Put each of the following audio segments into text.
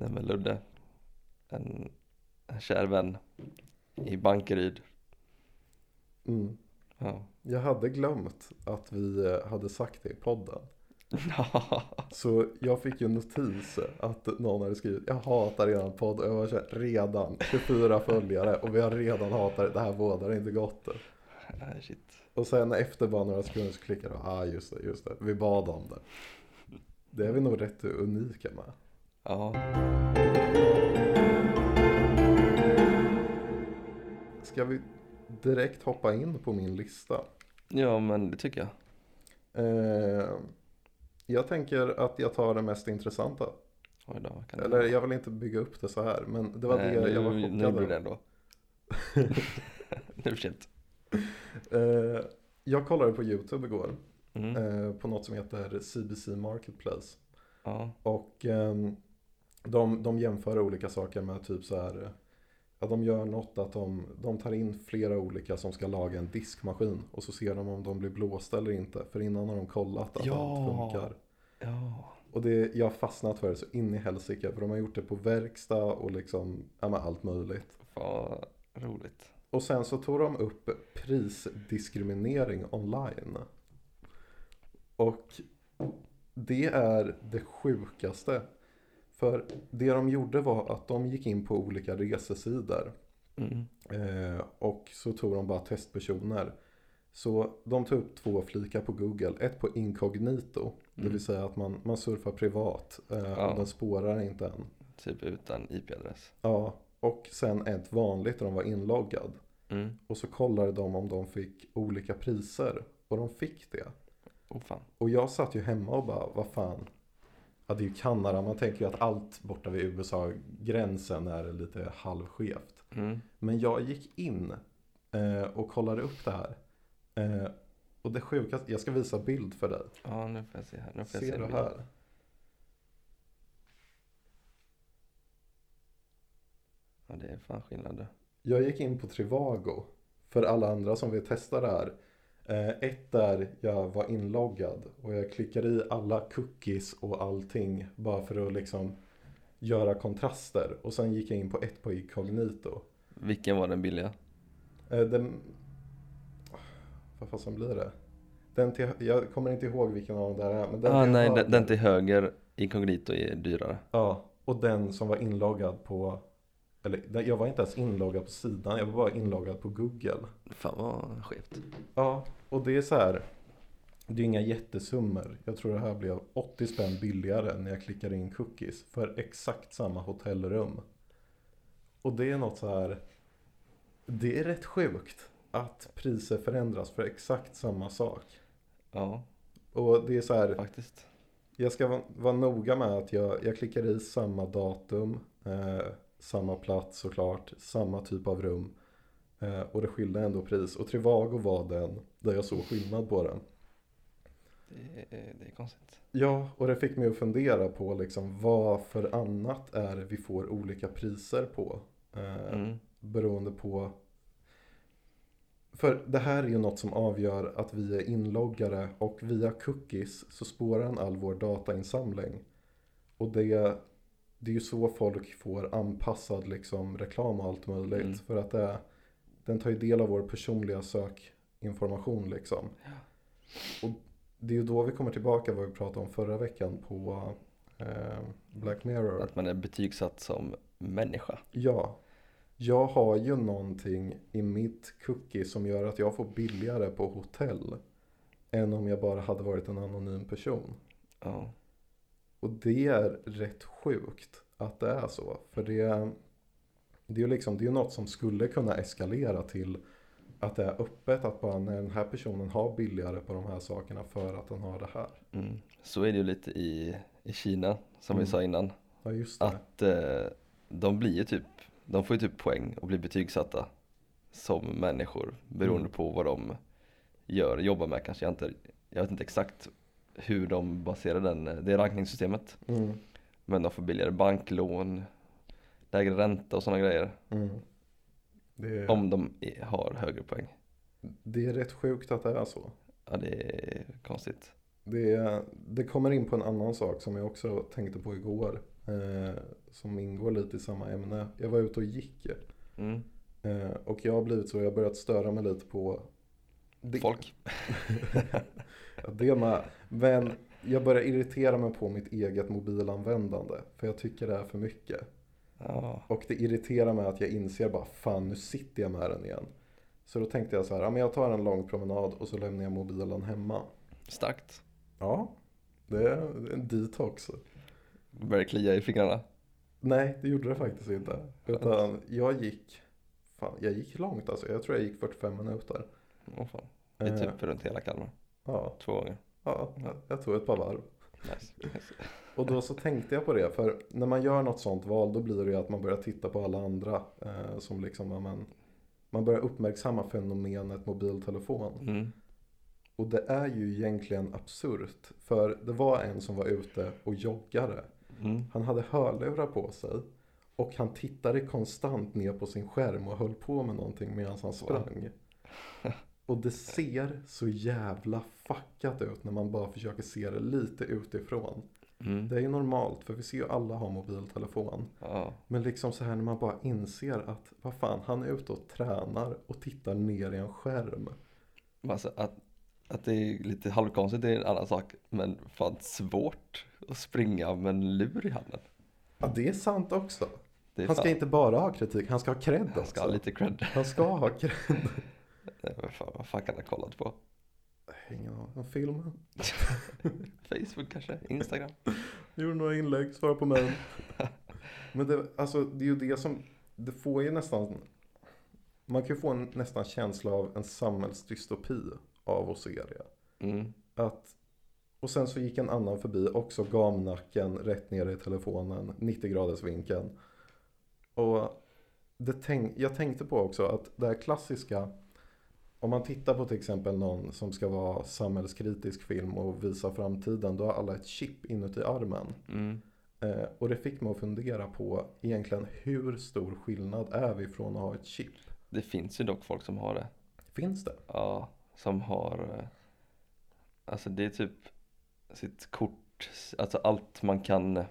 Nej men Ludde, en, en kär vän i Bankeryd. Mm. Ja. Jag hade glömt att vi eh, hade sagt det i podden. Så jag fick ju notis att någon hade skrivit Jag hatar eran podd och jag var redan 24 följare och vi har redan hatat det, det här bådar inte gott. Nej shit. Och sen efter bara några sekunder så klickade jag, ah just det, just det, vi bad om det. Det är vi nog rätt unika med. Ja. Ska vi direkt hoppa in på min lista? ja men det tycker jag. Eh, jag tänker att jag tar det mest intressanta. Oj då, kan Eller jag vill inte bygga upp det så här, men det var Nej, det nu, jag var Nu chockad blir det ändå. nu sent. Eh, jag kollade på YouTube igår Mm. eh, på något som heter CBC Marketplace. Ja. Och ehm, de, de jämför olika saker med typ så här. Ja, de gör något att de, de tar in flera olika som ska laga en diskmaskin och så ser de om de blir blåsta eller inte. För innan har de kollat att Ja. allt funkar. Ja. Och det, jag har fastnat för det så in i helsike. För de har gjort det på verkstad och liksom, ja allt möjligt. Vad roligt. Och sen så tog de upp prisdiskriminering online. Och det är det sjukaste. För det de gjorde var att de gick in på olika resesidor. Mm. Eh, och så tog de bara testpersoner. Så de tog upp två flikar på Google. Ett på incognito. Det Mm. vill säga att man, man surfar privat. Eh, Ja. Och den spårar inte än. Typ utan IP-adress. Ja, och sen ett vanligt där de var inloggad. Mm. Och så kollade de om de fick olika priser. Och de fick det. Oh fan. Och jag satt ju hemma och bara, vad fan. Ja, det är ju Kanada. Man tänker ju att allt borta vid USA-gränsen är lite halvskevt. Mm. Men jag gick in eh, och kollade upp det här. Eh, och det sjukaste, jag ska visa bild för dig. Ja nu får jag se här. Nu får Ser se du en här? bild. Ja det är fan skillnad. Jag gick in på Trivago. För alla andra som vill testa det här. Eh, ett där jag var inloggad. Och jag klickade i alla cookies och allting. Bara för att liksom göra kontraster. Och sen gick jag in på ett på incognito. Vilken var den billiga? Eh, den... Vad fasen blir det? Den till, jag kommer inte ihåg vilken av dem det är. Men den ah, till nej, höger- den, den till höger inkognito är dyrare. Ja, och den som var inloggad på eller jag var inte ens inloggad på sidan, jag var bara inloggad på Google. Fan vad skevt. Ja, och det är så här. Det är inga jättesummor. Jag tror det här blev 80 spänn billigare när jag klickade in cookies för exakt samma hotellrum. Och det är något så här. Det är rätt sjukt att priser förändras för exakt samma sak. Ja, Och det är så här. faktiskt. Jag ska vara, vara noga med att jag, jag klickar i samma datum, eh, samma plats såklart, samma typ av rum. Eh, och det skilde ändå pris. Och Trivago var den där jag såg skillnad på den. Det är, det är konstigt. Ja, och det fick mig att fundera på liksom vad för annat är det vi får olika priser på. Eh, Mm. Beroende på För det här är ju något som avgör att vi är inloggare och via cookies så spårar den all vår datainsamling. Och det, det är ju så folk får anpassad liksom reklam och allt möjligt. Mm. För att det, den tar ju del av vår personliga sökinformation liksom. Och det är ju då vi kommer tillbaka vad vi pratade om förra veckan på eh, Black Mirror. Att man är betygsatt som människa. Ja. Jag har ju någonting i mitt cookie som gör att jag får billigare på hotell. Än om jag bara hade varit en anonym person. Ja. Och det är rätt sjukt att det är så. För det, det är ju liksom, det är ju något som skulle kunna eskalera till att det är öppet. Att bara när den här personen har billigare på de här sakerna för att den har det här. Mm. Så är det ju lite i, i Kina som Mm. vi sa innan. Ja just det. Att eh, de blir ju typ, de får ju typ poäng och blir betygsatta som människor beroende Mm. på vad de gör, jobbar med kanske. Jag, inte, jag vet inte exakt hur de baserar den, det rankningssystemet. Mm, Men de får billigare banklån, lägre ränta och sådana grejer. mm. Det, är, Om de har högre poäng. det är rätt sjukt att det är så. Ja det är konstigt. Det, det kommer in på en annan sak som jag också tänkte på igår. eh, som ingår lite i samma ämne. Jag var ute och gick Mm. eh, och jag har blivit så, jag har börjat störa mig lite på det, Folk. Ja, det med. Men jag börjar irritera mig på mitt eget mobilanvändande. För jag tycker det är för mycket. Ja. Och det irriterar mig att jag inser bara fan nu sitter jag med den igen. Så då tänkte jag så här, ja, men jag tar en lång promenad och så lämnar jag mobilen hemma. Starkt. Ja, det är en detox. Börjar klia i fingrarna. Nej, det gjorde det faktiskt inte. Utan jag gick, fan, jag gick långt alltså. Jag tror jag gick 45 minuter. Åh fan. Det är typ runt hela Kalmar. Ja, Två gånger. ja, jag tog ett par varv. Nice. nice. Och då så tänkte jag på det, för när man gör något sånt val då blir det ju att man börjar titta på alla andra eh, som liksom, man, man börjar uppmärksamma fenomenet mobiltelefon. Mm. Och det är ju egentligen absurt, för det var en som var ute och joggade. Mm. Han hade hörlurar på sig och han tittade konstant ner på sin skärm och höll på med någonting medan han sprang. Och det ser så jävla fuckat ut när man bara försöker se det lite utifrån. Mm. Det är ju normalt för vi ser ju alla ha mobiltelefon. Ja. Men liksom så här när man bara inser att vad fan han är ute och tränar och tittar ner i en skärm. Alltså, att, att det är lite halvkonstigt det är en annan sak. Men fan svårt att springa med en lur i handen. Ja det är sant också. Är Han ska inte bara ha kritik, han ska ha cred han ska också. ha lite cred. Han ska ha cred. Nej, Vad fan, vad fan kan han ha kollat på? Ingen aning. En film. Facebook kanske? Instagram? Gjorde några inlägg, svara på mejl. Men det, alltså, det är ju det som, det får ju nästan, man kan ju få en nästan känsla av en samhällsdystopi av att se det. Mm. Att, och sen så gick en annan förbi, också gamnacken rätt ner i telefonen, 90 graders vinkeln. Och det tänk, jag tänkte på också att det här klassiska, om man tittar på till exempel någon som ska vara samhällskritisk film och visa framtiden, då har alla ett chip inuti armen. Mm. Eh, och det fick mig att fundera på egentligen hur stor skillnad är vi från att ha ett chip? Det finns ju dock folk som har det. Finns det? Ja, som har eh, Alltså det är typ sitt kort, alltså allt man kan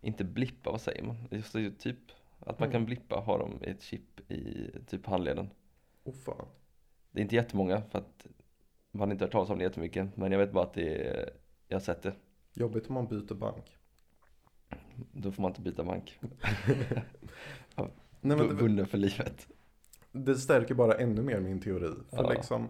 Inte blippa, vad säger man? Just det, typ att man kan Mm. blippa har de ett chip i typ handleden Åh fan. Det är inte jättemånga för att man har inte hört talas om det jättemycket Men jag vet bara att det är, jag har sett det Jobbigt om man byter bank. Då får man inte byta bank Nej, men Bunden för livet det stärker bara ännu mer min teori. För Ja. liksom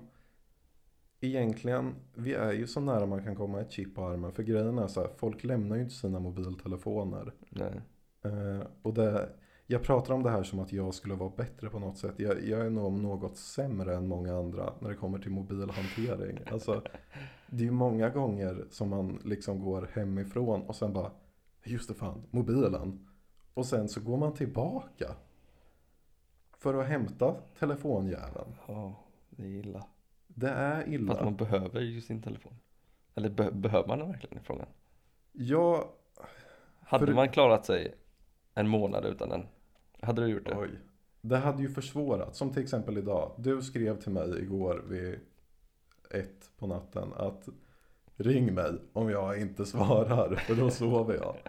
Egentligen, vi är ju så nära man kan komma ett chip på armen. För grejen är så här, folk lämnar ju inte sina mobiltelefoner. Nej Eh, och det, jag pratar om det här som att jag skulle vara bättre på något sätt. Jag, jag är nog något sämre än många andra när det kommer till mobilhantering. Alltså, det är ju många gånger som man liksom går hemifrån och sen bara, just det fan, mobilen. Och sen så går man tillbaka. För att hämta telefonjäveln. Ja, det är illa Det är Fast illa. man behöver ju sin telefon Eller be- behöver man den verkligen i frågan? Jag, Hade För- man klarat sig en månad utan den? Hade du gjort det? oj. Det hade ju försvårat. Som till exempel idag. Du skrev till mig igår vid ett på natten att ring mig om jag inte svarar. För då sover jag.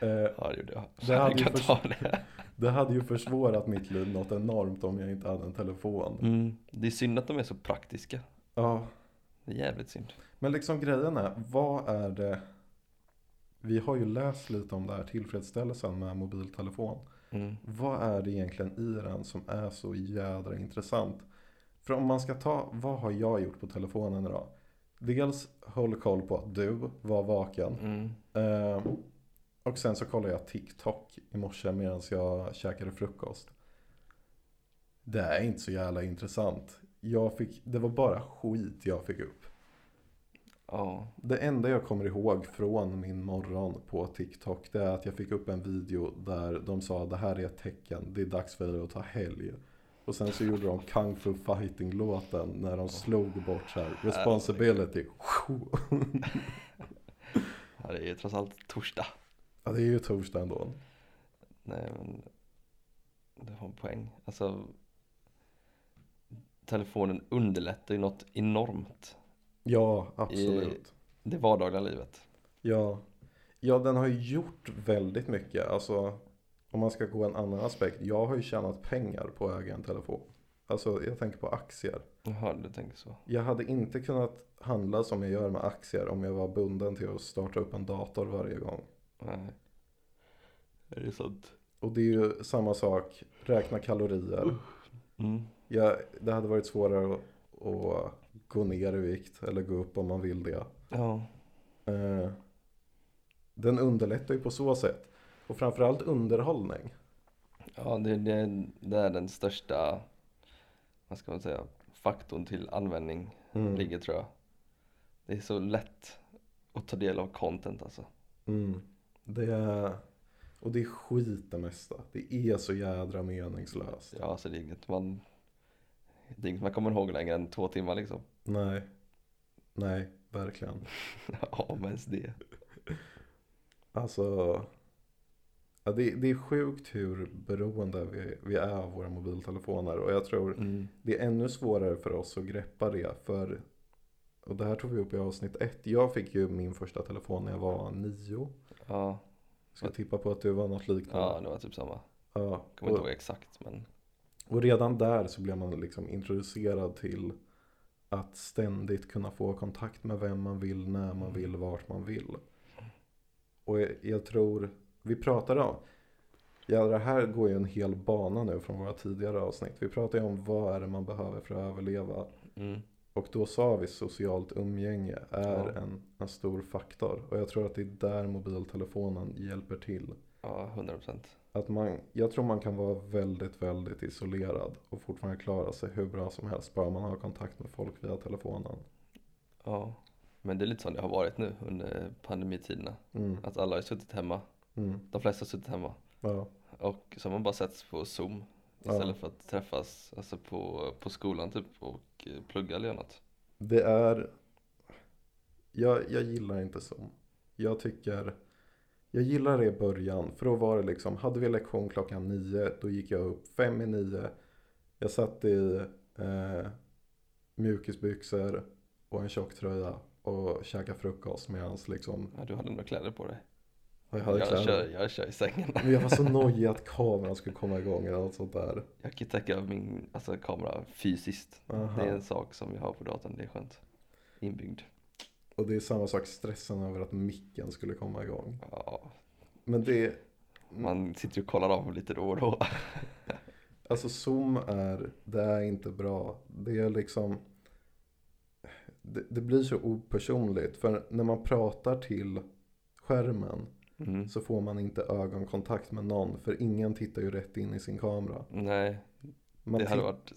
Eh, Ja det gjorde jag. Det jag hade ju kan förs- det. det hade ju försvårat mitt liv något enormt om jag inte hade en telefon. Mm. Det är synd att de är så praktiska. Ja, Det är jävligt synd. men liksom grejen är, vad är det? Vi har ju läst lite om det här tillfredsställelsen med mobiltelefon. Mm. Vad är det egentligen i den som är så jädra intressant? För om man ska ta, vad har jag gjort på telefonen idag? Dels håll koll på att du var vaken. Mm. Eh, och sen så kollade jag TikTok i morse medan jag käkade frukost. Det är inte så jävla intressant. Jag fick, det var bara skit jag fick upp. Ja. Det enda jag kommer ihåg från min morgon på TikTok det är att jag fick upp en video där de sa det här är ett tecken, det är dags för er att ta helg. Och sen så gjorde de Kung Fu Fighting-låten när de slog bort så här, responsibility. ja, det är ju trots allt torsdag. Ja det är ju torsdag ändå. Nej men du har en poäng. Alltså telefonen underlättar ju något enormt Ja, absolut. det vardagliga livet. Ja. Ja, den har ju gjort väldigt mycket. Alltså, om man ska gå en annan aspekt. Jag har ju tjänat pengar på att äga en telefon. Alltså, jag tänker på aktier. Jaha, du tänker så. Jag hade inte kunnat handla som jag gör med aktier om jag var bunden till att starta upp en dator varje gång. Nej. Är det sant? Och det är ju samma sak, räkna kalorier. Mm. Ja, det hade varit svårare att, att gå ner i vikt eller gå upp om man vill det. Ja. Eh, den underlättar ju på så sätt. Och framförallt underhållning. Ja, det, det, det är den största, vad ska man säga, faktorn till användning Mm. ligger tror jag. Det är så lätt att ta del av content alltså. Mm. Det är, och det är skit det mesta. Det är så jädra meningslöst. Ja, alltså det är inget man, det är inget man kommer ihåg längre än två timmar liksom. Nej. Nej, verkligen. ja, men ens det. Alltså. Ja, det, det är sjukt hur beroende vi, vi är av våra mobiltelefoner. Och jag tror Mm. det är ännu svårare för oss att greppa det. För, och det här tog vi upp i avsnitt ett. Jag fick ju min första telefon när jag var nio. Ja, Ska tippa på att du var något liknande. ja, det var typ samma. Ja, Kommer inte ihåg exakt men. Och redan där så blev man liksom introducerad till att ständigt kunna få kontakt med vem man vill, när man vill, vart man vill. Och jag, jag tror, vi pratade om, ja det här går ju en hel bana nu från våra tidigare avsnitt. Vi pratade ju om vad är det man behöver för att överleva. Mm. Och då sa vi socialt umgänge är Ja. en, en stor faktor. Och jag tror att det är där mobiltelefonen hjälper till. Ja, 100 procent. Att man, jag tror man kan vara väldigt, väldigt isolerad och fortfarande klara sig hur bra som helst. Bara man har kontakt med folk via telefonen. Ja, men det är lite så det har varit nu under pandemitiderna. Mm, Att alla har suttit hemma. mm, De flesta har suttit hemma. ja, Och så har man bara setts på zoom. Ja. Istället för att träffas alltså på, på skolan typ och plugga eller något. det är... Jag, jag gillar inte Zoom. Jag tycker... Jag gillar det i början. För då var det liksom, hade vi lektion klockan nio, då gick jag upp fem i nio. Jag satt i eh, mjukisbyxor och en tjocktröja och käkade frukost medan liksom, Ja, du hade nog kläder på dig. jag hade jag, kläder. kör, jag kör i sängen. Men jag var så nojig att kameran skulle komma igång eller något sånt där. Jag kan täcka min alltså, kamera fysiskt. Aha. Det är en sak som jag har på datorn, det är skönt. Inbyggd. Och det är samma sak stressen över att micken skulle komma igång. Ja, Men det, man sitter ju och kollar av lite då och då. alltså Zoom är, det är inte bra. Det är liksom, det, det blir så opersonligt. För när man pratar till skärmen Mm. så får man inte ögonkontakt med någon. För ingen tittar ju rätt in i sin kamera. Nej, Man, det hade varit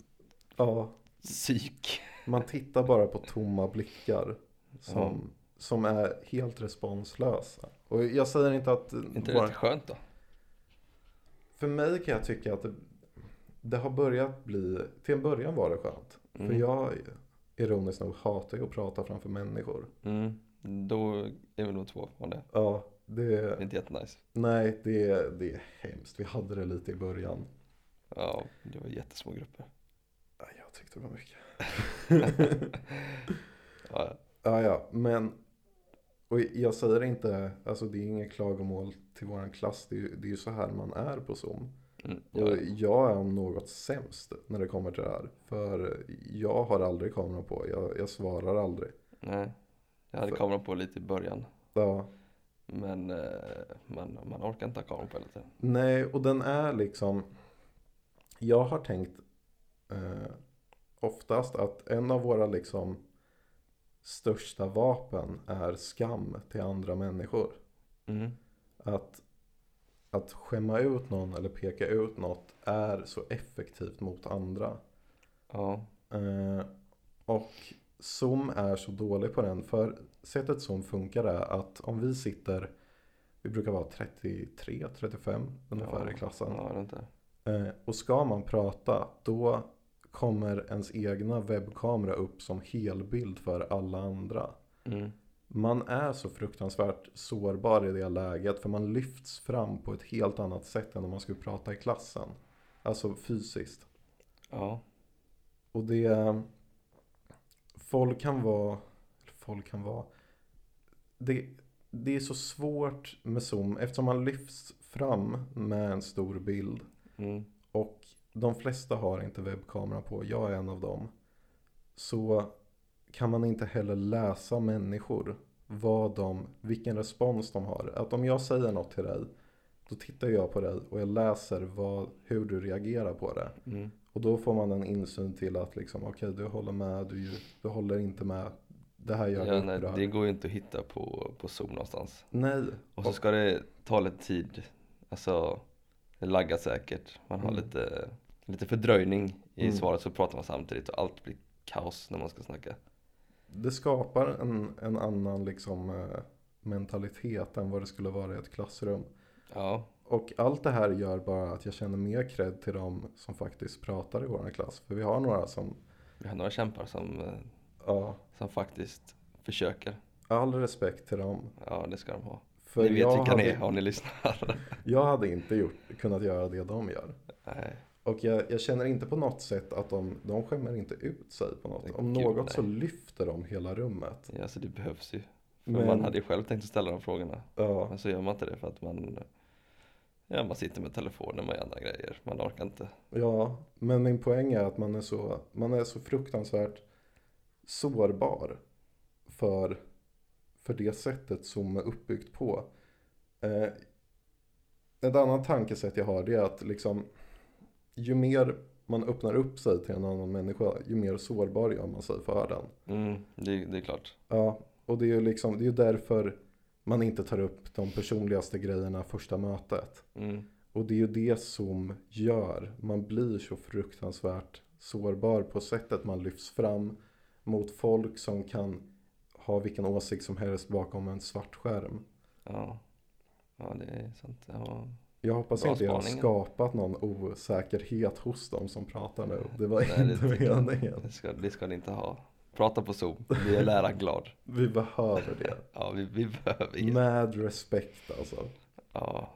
ja, psyk. man tittar bara på tomma blickar. Som, Ja. som är helt responslösa. Och jag säger inte att... inte våra- det skönt då? För mig kan jag tycka att det, det har börjat bli, till en början var det skönt. För Mm. jag, ironiskt nog, hatar ju att prata framför människor. Mm. Då är vi nog två av det. Ja, Det är det, inte jättenice. nej det, är- det är hemskt. Vi hade det lite i början. Ja, det var jättesmå grupper. Ja, Jag tyckte det var mycket. Ja, Ja, ja, men och jag säger inte, alltså det är inget klagomål till våran klass. Det är, det är ju så här man är på Zoom. mm, Och ja. jag är om något sämst när det kommer till det här. För jag har aldrig kameran på. Jag, jag svarar aldrig. Nej, jag hade För- kameran på lite i början. Ja, Men eh, man, man orkar inte ha kameran på hela tiden. Nej, och den är liksom Jag har tänkt eh, Oftast att en av våra liksom Största vapen är skam till andra människor Mm. Att Att skämma ut någon eller peka ut något Är så effektivt mot andra Ja, eh, Och Zoom är så dålig på den För sättet Zoom funkar är att om vi sitter Vi brukar vara 33-35 ungefär ja, i klassen Ja. Eh, och ska man prata då kommer ens egna webbkamera upp som helbild för alla andra. Mm. Man är så fruktansvärt sårbar i det läget för man lyfts fram på ett helt annat sätt än om man skulle prata i klassen. Alltså fysiskt. Ja, Och det... Folk kan vara... Folk kan vara... Det, det är så svårt med zoom eftersom man lyfts fram med en stor bild. Mm. Och de flesta har inte webbkamera på, jag är en av dem. Så kan man inte heller läsa människor, vad de, vilken respons de har. Att om jag säger något till dig, då tittar jag på dig och jag läser vad, hur du reagerar på det. Mm. Och då får man en insyn till att liksom, okej du håller med, du, du håller inte med. Det här gör Ja, nej, det går ju inte att hitta på, på zoom någonstans. Nej. Och så ska det ta lite tid, alltså det laggar säkert. Man har Mm. lite, lite fördröjning i Mm. svaret så pratar man samtidigt och allt blir kaos när man ska snacka. Det skapar en, en annan liksom eh, mentalitet än vad det skulle vara i ett klassrum. Ja, Och allt det här gör bara att jag känner mer cred till dem som faktiskt pratar i vår klass. För vi har några som, vi har några kämpar som, eh, ja, som faktiskt försöker. all respekt till dem. Ja, det ska de ha. För ni vet vilka hade, ni är om ni lyssnar. jag hade inte gjort, kunnat göra det de gör. Nej, Och jag, jag känner inte på något sätt att de, de skämmer inte ut sig på något. Om Gud, något nej. så lyfter de hela rummet. ja, alltså det behövs ju. För Men- man hade ju själv tänkt att ställa de frågorna. Ja, Men så gör man inte det för att man, ja man sitter med telefonen med andra grejer. Man orkar inte. ja, men min poäng är att man är så, man är så fruktansvärt sårbar för, för det sättet som är uppbyggt på. Eh, ett annat tankesätt jag har det är att liksom ju mer man öppnar upp sig till en annan människa, ju mer sårbar gör man sig för den. Mm, det, det är klart. Ja, och det är ju liksom, det är därför man inte tar upp de personligaste grejerna första mötet. Mm, Och det är ju det som gör, man blir så fruktansvärt sårbar på sättet man lyfts fram mot folk som kan ha vilken åsikt som helst bakom en svart skärm. ja. Ja, det är sant. Ja. Jag hoppas Bra inte jag har skapat någon osäkerhet hos dem som pratar nu. Det var Nej, det inte jag meningen. Det ska, det ska ni inte ha. Prata på zoom. Vi är lära glad. Vi behöver det. Ja, vi, vi behöver ge. Med respekt alltså. Ja.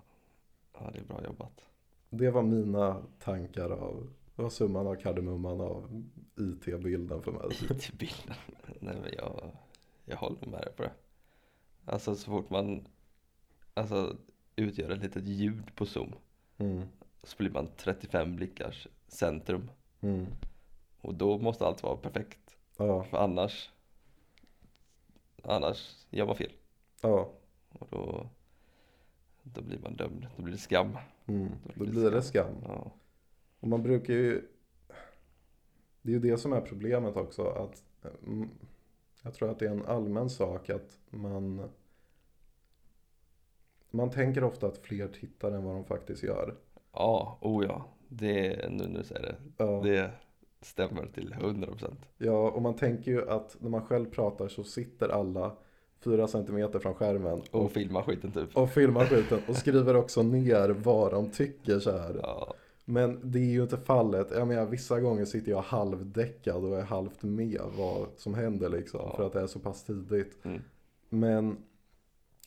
ja, det är bra jobbat. Det var mina tankar av, det var summan av kardemumman av IT-bilden för mig. IT-bilden. Nej men jag, jag håller med dig på det. Alltså så fort man alltså, utgör ett litet ljud på zoom Mm. så blir man 35 blickars centrum. Mm. Och då måste allt vara perfekt. Ja, För annars, annars gör man fel. ja. Och då, då blir man dömd. Då blir det skam. Mm. Då Då blir det skam. Ja. Och man brukar ju Det är ju det som är problemet också att mm, Jag tror att det är en allmän sak att man Man tänker ofta att fler tittar än vad de faktiskt gör Ja, oh ja. Det, nu du säger det. Ja, Det stämmer till 100%. ja och man tänker ju att när man själv pratar så sitter alla Fyra centimeter från skärmen Och och, filma skiten typ. och filmar skiten och skriver också ner vad de tycker så här. Ja, Men det är ju inte fallet. Jag menar, vissa gånger sitter jag halvdäckad och är halvt med vad som händer liksom. Ja. För att det är så pass tidigt. Mm. Men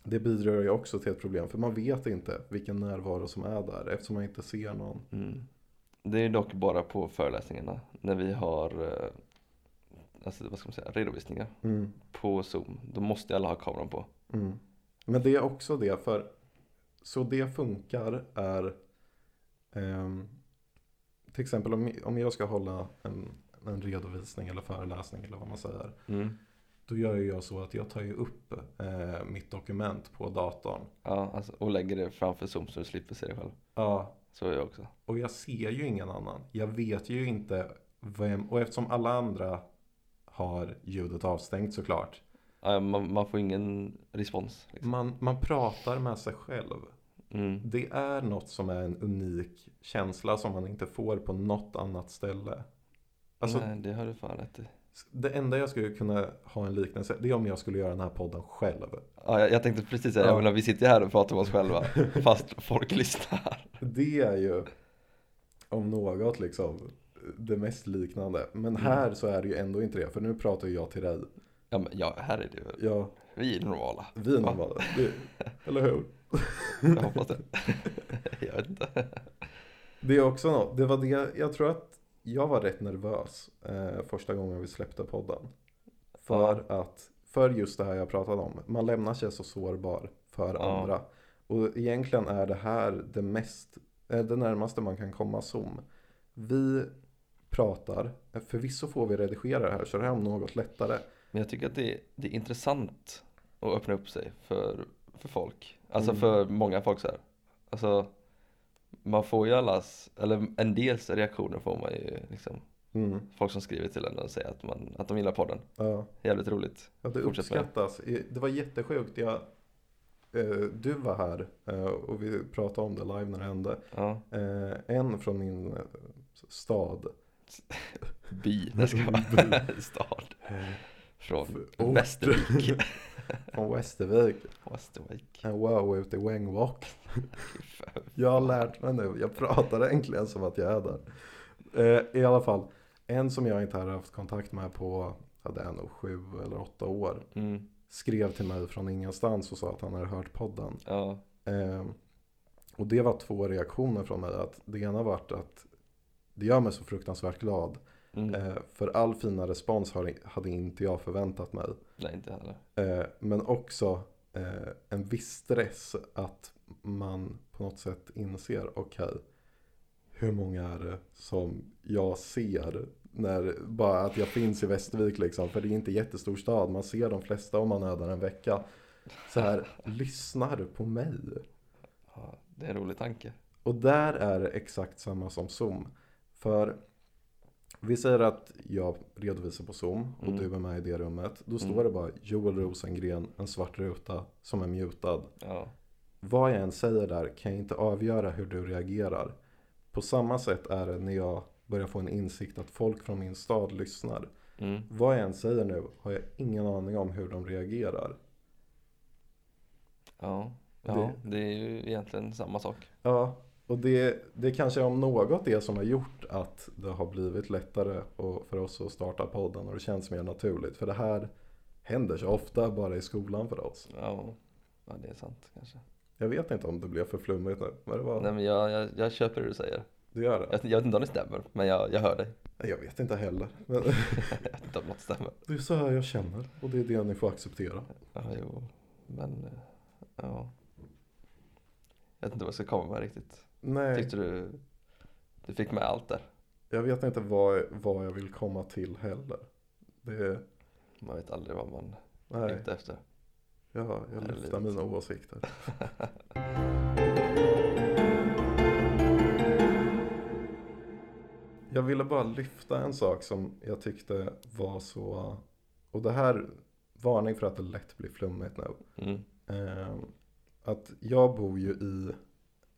det bidrar ju också till ett problem. För man vet inte vilken närvaro som är där. Eftersom man inte ser någon. mm. Det är dock bara på föreläsningarna. När vi har eh, alltså, vad ska man säga, redovisningar Mm. på zoom. Då måste alla ha kameran på. Mm. Men det är också det. För så det funkar är. ehm, till exempel om, om jag ska hålla en, en redovisning eller föreläsning eller vad man säger. Då gör jag så att jag tar ju upp eh, mitt dokument på datorn. Ja, alltså, och lägger det framför zoom så du slipper se det själv. Ja. Så är jag också. Och jag ser ju ingen annan. Jag vet ju inte vem. Och eftersom alla andra har ljudet avstängt såklart. Ja, man, man får ingen respons. Liksom. Man, man pratar med sig själv. Mm. Det är något som är en unik känsla som man inte får på något annat ställe. Alltså, Nej, det har du fan rätt i. det enda jag skulle kunna ha en liknelse, det är om jag skulle göra den här podden själv. Ja, jag, jag tänkte precis säga, Ja. jag menar, vi sitter ju här och pratar med oss själva fast folk lyssnar. Det är ju om något liksom det mest liknande. Men här så är det ju ändå inte det. För nu pratar jag till dig. Ja, men ja, här är det ju, Ja, vi är normala. vi är normala. Det- Eller hur? Jag hoppas det. jag vet inte. Det är också något. Det var det. Jag tror att jag var rätt nervös eh, första gången vi släppte podden. För att för just det här jag pratade om. Man lämnar sig så sårbar för Ja. andra. Och egentligen är det här det mest, eh, det närmaste man kan komma Zoom. Vi pratar, förvisso får vi redigera det här så det här är något lättare. Men jag tycker att det, det är intressant att öppna upp sig för, för folk. Alltså Mm. för många folk så här. Alltså man får ju allas, eller en dels reaktioner får man ju liksom. Mm, Folk som skriver till en och säger att, man, att de gillar podden. ja. Jävligt roligt. Ja, det Fortsätt med uppskattas. I- Det var jättesjukt. Jag, eh, du var här eh, och vi pratade om det live när det hände. Ja, Eh, en från min stad. by, det ska vara stad. Från Ort. Västervik. Från Västervik. Västervik. En wow ute i fan. Jag har lärt mig nu. Jag pratar äntligen som att jag är där. Eh, I alla fall. En som jag inte har haft kontakt med på, ja, det är nog sju eller åtta år. Mm. Skrev till mig från ingenstans och sa att han hade hört podden. Ja, Eh, och det var två reaktioner från mig. Att det ena vart att det gör mig så fruktansvärt glad. Mm. Eh, för all fina respons hade inte jag förväntat mig. nej inte heller. Eh, men också eh, en viss stress att man på något sätt inser, okej, hur många är det som jag ser när bara att jag finns i Västervik liksom, för det är inte jättestor stad, man ser de flesta om man är där en vecka. Så här, lyssnar du på mig? Ja, det är en rolig tanke. Och där är det exakt samma som Zoom. För vi säger att jag redovisar på Zoom och Mm. du är med i det rummet. Då står Mm. det bara Joel Rosengren, en svart ruta som är mutad. Ja, Vad jag än säger där kan jag inte avgöra hur du reagerar. På samma sätt är det när jag börjar få en insikt att folk från min stad lyssnar. mm. Vad jag än säger nu har jag ingen aning om hur de reagerar. ja. ja det är ju egentligen samma sak. Ja, och det, det kanske är om något det som har gjort att det har blivit lättare för oss att starta podden och det känns mer naturligt. För det här händer så ofta bara i skolan för oss. Ja, ja det är sant kanske. Jag vet inte om det blev för flummigt nu, men det var, Nej men jag, jag, jag köper det du säger. det gör det. Jag, jag vet inte om det stämmer, men jag, jag hör dig. Jag vet inte heller. Men Jag vet inte om något stämmer. det är så här jag känner och det är det ni får acceptera. Ja, jo, men eh, ja. Jag vet inte vad jag ska komma med riktigt. Nej, Tyckte du, du fick med allt där? jag vet inte vad, vad jag vill komma till heller. Det, Man vet aldrig vad man nej, ute efter. ja, jag lyfter mina åsikter. Jag ville bara lyfta en sak som jag tyckte var så, och det här, varning för att det lätt blir flummigt nu. Mm. Eh, att jag bor ju i,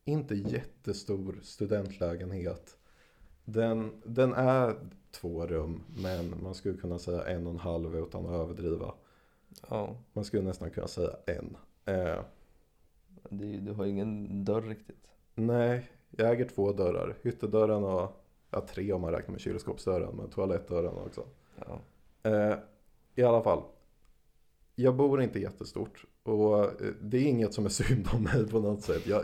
inte jättestor studentlägenhet. Den, den är två rum, men man skulle kunna säga en och en halv utan att överdriva. Ja, Man skulle nästan kunna säga en. Eh, det, du har ingen dörr riktigt. nej, jag äger två dörrar. Hyttedörren och, ja tre om man räknar med kylskåpsdörren, men toalettdörren också. Ja, Eh, I alla fall. Jag bor inte jättestort och eh, det är inget som är synd om mig på något sätt. Jag,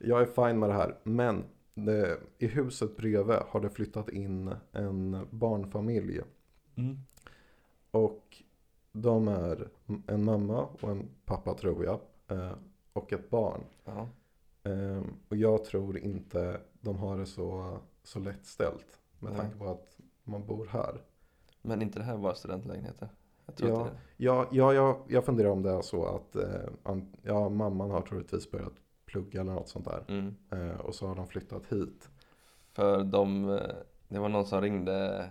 jag är fine med det här. Men det, i huset bredvid har det flyttat in en barnfamilj. mm. Och de är en mamma och en pappa tror jag. eh, Och ett barn. ja. Eh, Och jag tror inte de har det så, så lätt ställt. Med tanke på att man bor här. Men inte det här bara studentlägenheter? Jag Ja. Ja, ja, ja, jag funderar om det är så att eh, ja, mamman har troligtvis börjat plugga eller något sånt där. är mm. Eh, och så har de flyttat hit. För de, eh, det var någon som ringde,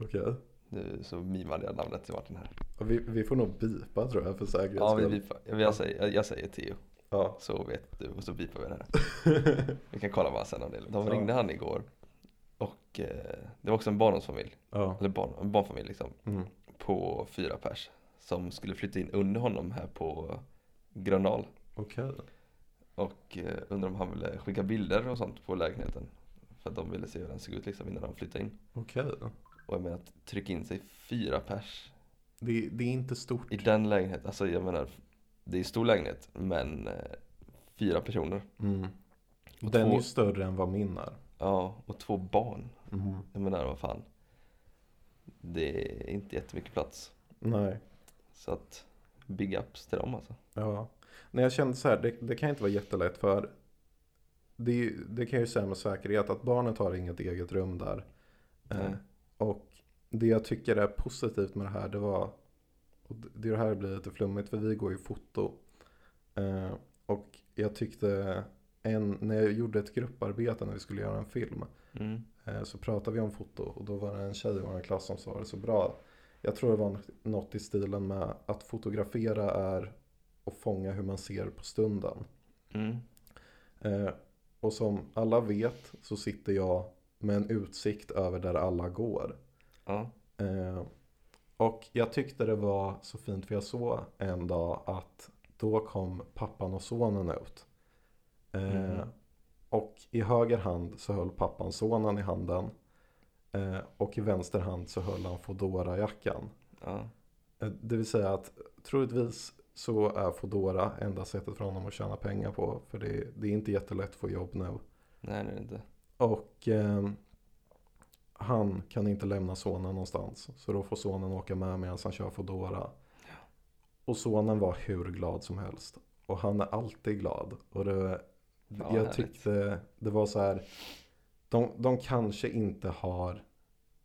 Okej. nu så mimade jag namnet till Martin här. Vi, vi får nog bipa tror jag för säkerhets Ja, vi bipar. Jag, jag, säger, jag säger Theo, Ja. så vet du och så bipar vi det här. Vi kan kolla bara sen om det De Ja. ringde han igår och eh, det var också en barndomsfamilj, ja. eller barn, en barnfamilj liksom, Mm. på fyra pers som skulle flytta in under honom här på Gröndal. Okej. Och eh, undrar om han ville skicka bilder och sånt på lägenheten. För att de ville se hur den såg ut liksom innan de flyttade in. Okej. Och jag menar att trycka in sig fyra pers Det, det är inte stort. i den lägenheten. Alltså jag menar, det är stor lägenhet men eh, fyra personer. Mm. Och Den är två- ju större än vad min är. Ja, och två barn. Mhm. Jag menar vad fan. det är inte jättemycket plats. Nej. Så att big ups till dem alltså. Ja. Nej, jag kände så här, det, det kan inte vara jättelätt för det, det kan jag ju säga med säkerhet att barnet har inget eget rum där. Eh, och det jag tycker är positivt med det här det var, och det det här blir lite flummigt för vi går ju foto. Eh, och jag tyckte, en, när jag gjorde ett grupparbete när vi skulle göra en film. Mm. Eh, Så pratade vi om foto och då var det en tjej i vår klass som sa det så bra. Jag tror det var något i stilen med att fotografera är att fånga hur man ser på stunden. Mm. Eh, Och som alla vet så sitter jag med en utsikt över där alla går. Ja. Eh, Och jag tyckte det var så fint för jag såg en dag att då kom pappan och sonen ut. Eh, Mhm. Och i höger hand så höll pappan sonen i handen. Eh, Och i vänster hand så höll han fodora jackan ja. Eh, Det vill säga att troligtvis så är Fodora enda sättet för honom att tjäna pengar på. För det, det är inte jättelätt att få jobb nu. Nej det är inte. Och eh, han kan inte lämna sonen någonstans. Så då får sonen åka med medan han kör Fodora. Och sonen var hur glad som helst. Och han är alltid glad. Och det, Ja, jag härligt. tyckte det var så här. De, de kanske inte har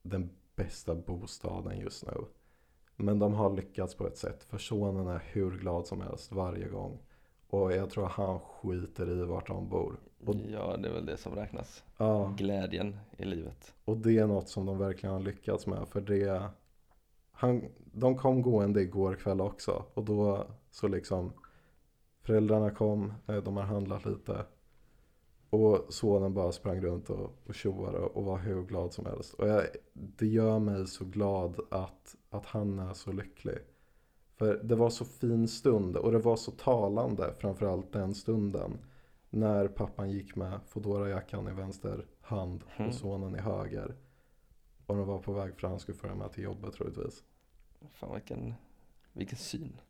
den bästa bostaden just nu. Men de har lyckats på ett sätt. För sonen är hur glad som helst varje gång. Och jag tror han skiter i vart de bor. Och- Ja det är väl det som räknas. Ja. Glädjen i livet. Och det är något som de verkligen har lyckats med. För det han, De kom gående igår kväll också. Och då så liksom Föräldrarna kom, eh, de har handlat lite. Och sonen bara sprang runt och, och tjoade och var hur glad som helst. Och jag, det gör mig så glad att, att han är så lycklig. För det var så fin stund och det var så talande framförallt den stunden. När pappan gick med Foodora-jackan i vänster hand Mm. och sonen i höger. Och de var på väg för han skulle följa med till jobbet troligtvis. Fan vilken, vilken syn.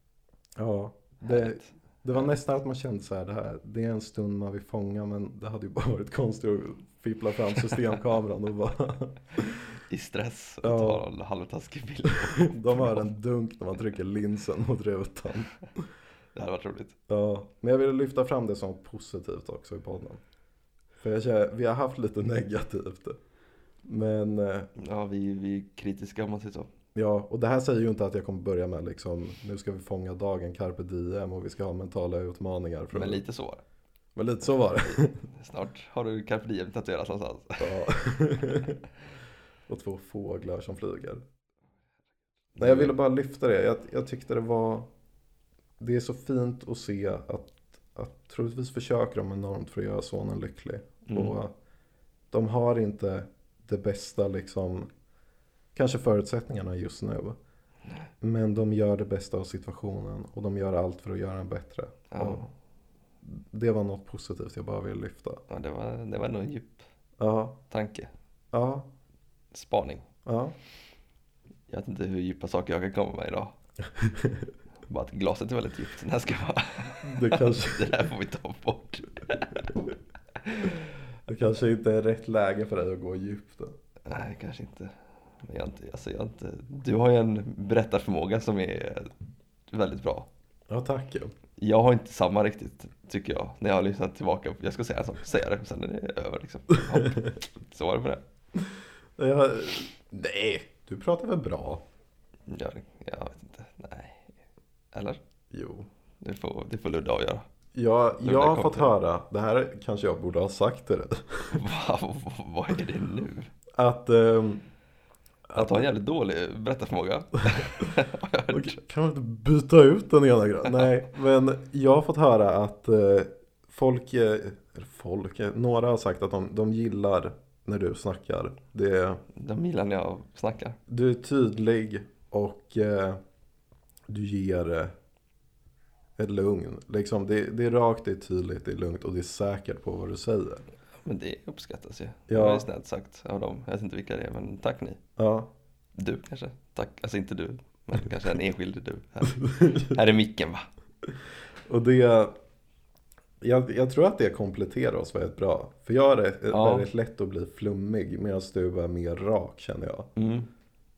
Ja, det, Härligt. Det var nästan att man kände så här, det här, det är en stund man vill fånga men det hade ju bara varit konstigt att fippla fram systemkameran och bara I stress och Ja. ta en halvtaskig bild. De har en dunk när man trycker linsen mot rutan. Det hade varit roligt. Ja, men jag ville lyfta fram det som positivt också i podden. För jag känner, vi har haft lite negativt. Men eh, Ja vi, vi är kritiska om man säger så. Ja, och det här säger ju inte att jag kommer börja med liksom, nu ska vi fånga dagen, carpe diem och vi ska ha mentala utmaningar. För Men lite så var det. men lite så var det. Snart har du carpe diem tatuerat någonstans. Ja. och två fåglar som flyger. Nej, jag ville bara lyfta det. Jag, jag tyckte det var... Det är så fint att se att, att troligtvis försöker de enormt för att göra sonen lycklig. Mm. Och de har inte det bästa liksom, kanske förutsättningarna just nu. Men de gör det bästa av situationen och de gör allt för att göra den bättre. Ja, det var något positivt jag bara ville lyfta. ja det, var, det var nog en djup Ja, tanke. ja, Spaning. ja. Jag vet inte hur djupa saker jag kan komma med idag. Bara att glaset är väldigt djupt. Den här ska vara... Det kanske, Det där får vi ta bort. det kanske inte är rätt läge för dig att gå djupt. Då. Nej, kanske inte. Jag inte, alltså jag inte, du har ju en berättarförmåga som är väldigt bra. Ja, tack. Ja. Jag har inte samma riktigt, tycker jag, när jag har lyssnat tillbaka. Jag ska säga sak, säga det, sen är det över liksom. Ja, så var det med det. Jag, nej, du pratar väl bra? Jag, jag vet inte, nej. Eller? Jo. Det får, det får Ludde avgöra. Jag, Nu jag har fått höra, det här kanske jag borde ha sagt till dig. Vad, vad är det nu? Att, ehm, Att ha en jävligt dålig berättarförmåga. Kan man inte byta ut den ena grejen? Nej, men jag har fått höra att eh, folk, eh, eller folk, eh, några har sagt att de, de gillar när du snackar. Det, De gillar när jag snackar. du är tydlig och du ger ett lugn. Liksom, det, det är rakt, det är tydligt, det är lugnt och det är säkert på vad du säger. Men det uppskattas ju. Ja. Det var ju snällt sagt av dem. Jag vet inte vilka det är, men tack ni. Ja, Du kanske? Tack. Alltså inte du, men kanske en enskild du. Här, här är micken va? och det jag, jag tror att det kompletterar oss väldigt bra. För jag är Ja. väldigt lätt att bli flummig medan du är mer rak känner jag. Mm.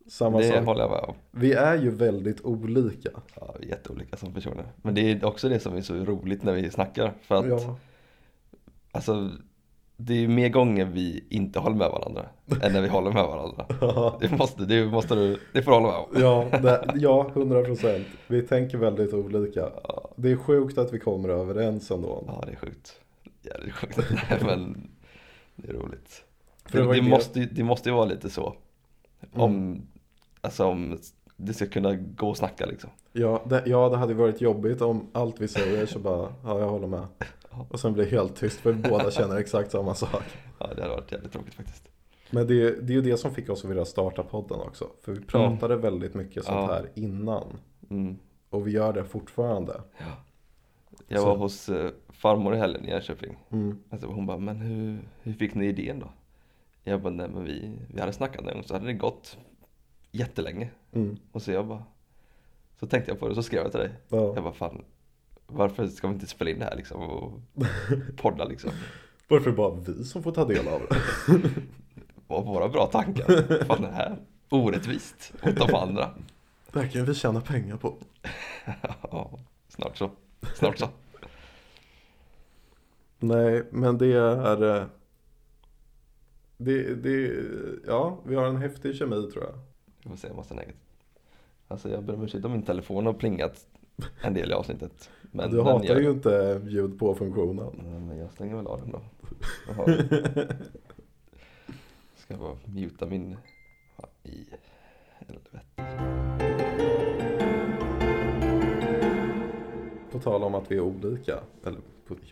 Samma det sak. håller jag med om. Vi är ju väldigt olika. Ja, vi är jätteolika som personer. Men det är också det som är så roligt när vi snackar. För att Ja. alltså, det är ju mer gånger vi inte håller med varandra än när vi håller med varandra. Det måste, det måste du, det får du hålla med om. Ja, det, ja, 100 procent. Vi tänker väldigt olika. Det är sjukt att vi kommer överens ändå. Ja, det är sjukt. Ja, det är sjukt. Men det är roligt. För Det, det det, måste, det måste ju vara lite så. Om, alltså om det ska kunna gå och snacka liksom. Ja det, ja, det hade varit jobbigt om allt vi säger så bara, ja jag håller med. Och sen blir det helt tyst för vi båda känner exakt samma sak. Ja, det hade varit jävligt tråkigt faktiskt. Men det, är- det är ju det som fick oss att vilja starta podden också. För vi pratade väldigt mycket sånt Ja. här innan. Mm. Och vi gör det fortfarande. Jag Så- var hos eh, farmor i helgen i Jönköping. Mm. Alltså hon bara, men hur, hur fick ni idén då? Jag bara, nej men vi, vi hade snackat gång så hade det gått jättelänge. Mm. Och så jag bara, så tänkte jag på det så skrev jag till dig. Ja. Jag bara, fan, varför ska vi inte spela in det här liksom och podda liksom? Varför är det bara vi som får ta del av det? Och våra bra tankar. Fan det här, orättvist mot de andra. Kan vi tjäna pengar på. Ja, snart så, snart så. Nej, men det är... eh, Det, det, ja, vi har en häftig kemi tror jag. Vi får se, jag måste näget. Alltså jag ber om ursäkt om min telefon har plingat en del i avsnittet. Men du hatar gör- ju inte ljud på funktionen. Nej, men jag stänger väl av den då. Jaha. Ska bara muta min... I helvete. På tal om att vi är olika. Eller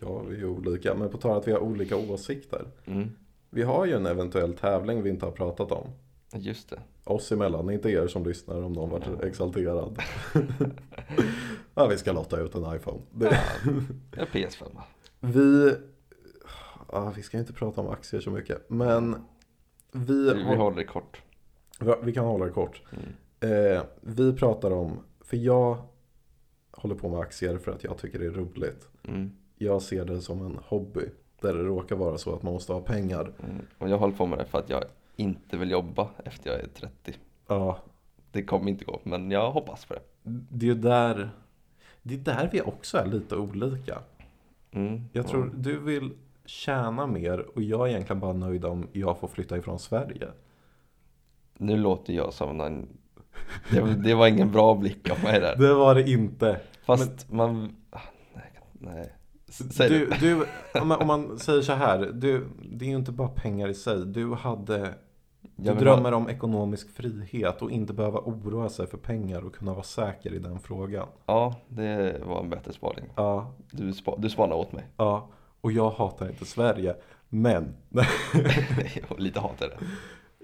ja, vi är olika. Men på tal om att vi har olika åsikter. Mm, Vi har ju en eventuell tävling vi inte har pratat om. just det. Oss emellan, inte er som lyssnar om någon varit exalterad. ja, vi ska lotta ut en iPhone. Det, Ja, jag är PS5. va? vi, ja, vi ska inte prata om aktier så mycket. Men vi, Vi, vi håller det kort. vi kan hålla det kort. Mm. Eh, vi pratar om, för jag håller på med aktier för att jag tycker det är roligt. Mm, Jag ser det som en hobby. Där det råkar vara så att man måste ha pengar. mm. Och jag håller på med det för att jag inte vill jobba efter jag är 30. Ja, Det kommer inte gå, men jag hoppas på det. det är där, det är där vi också är lite olika. Mm. Jag tror du vill tjäna mer och jag är egentligen bara nöjd om jag får flytta ifrån Sverige. Nu låter jag som en... Det, det var ingen bra blick av mig där. Det var det inte. Fast man... ah, Nej, nej. Säg Du, det. du, om, man, om man säger så här, du, det är ju inte bara pengar i sig. Du hade, du Jag drömmer om ekonomisk frihet och inte behöva oroa sig för pengar och kunna vara säker i den frågan. Ja, det var en bättre spaning. Ja, Du, spa, du spanade åt mig. ja. Och jag hatar inte Sverige. Men, Och Lite hat är det.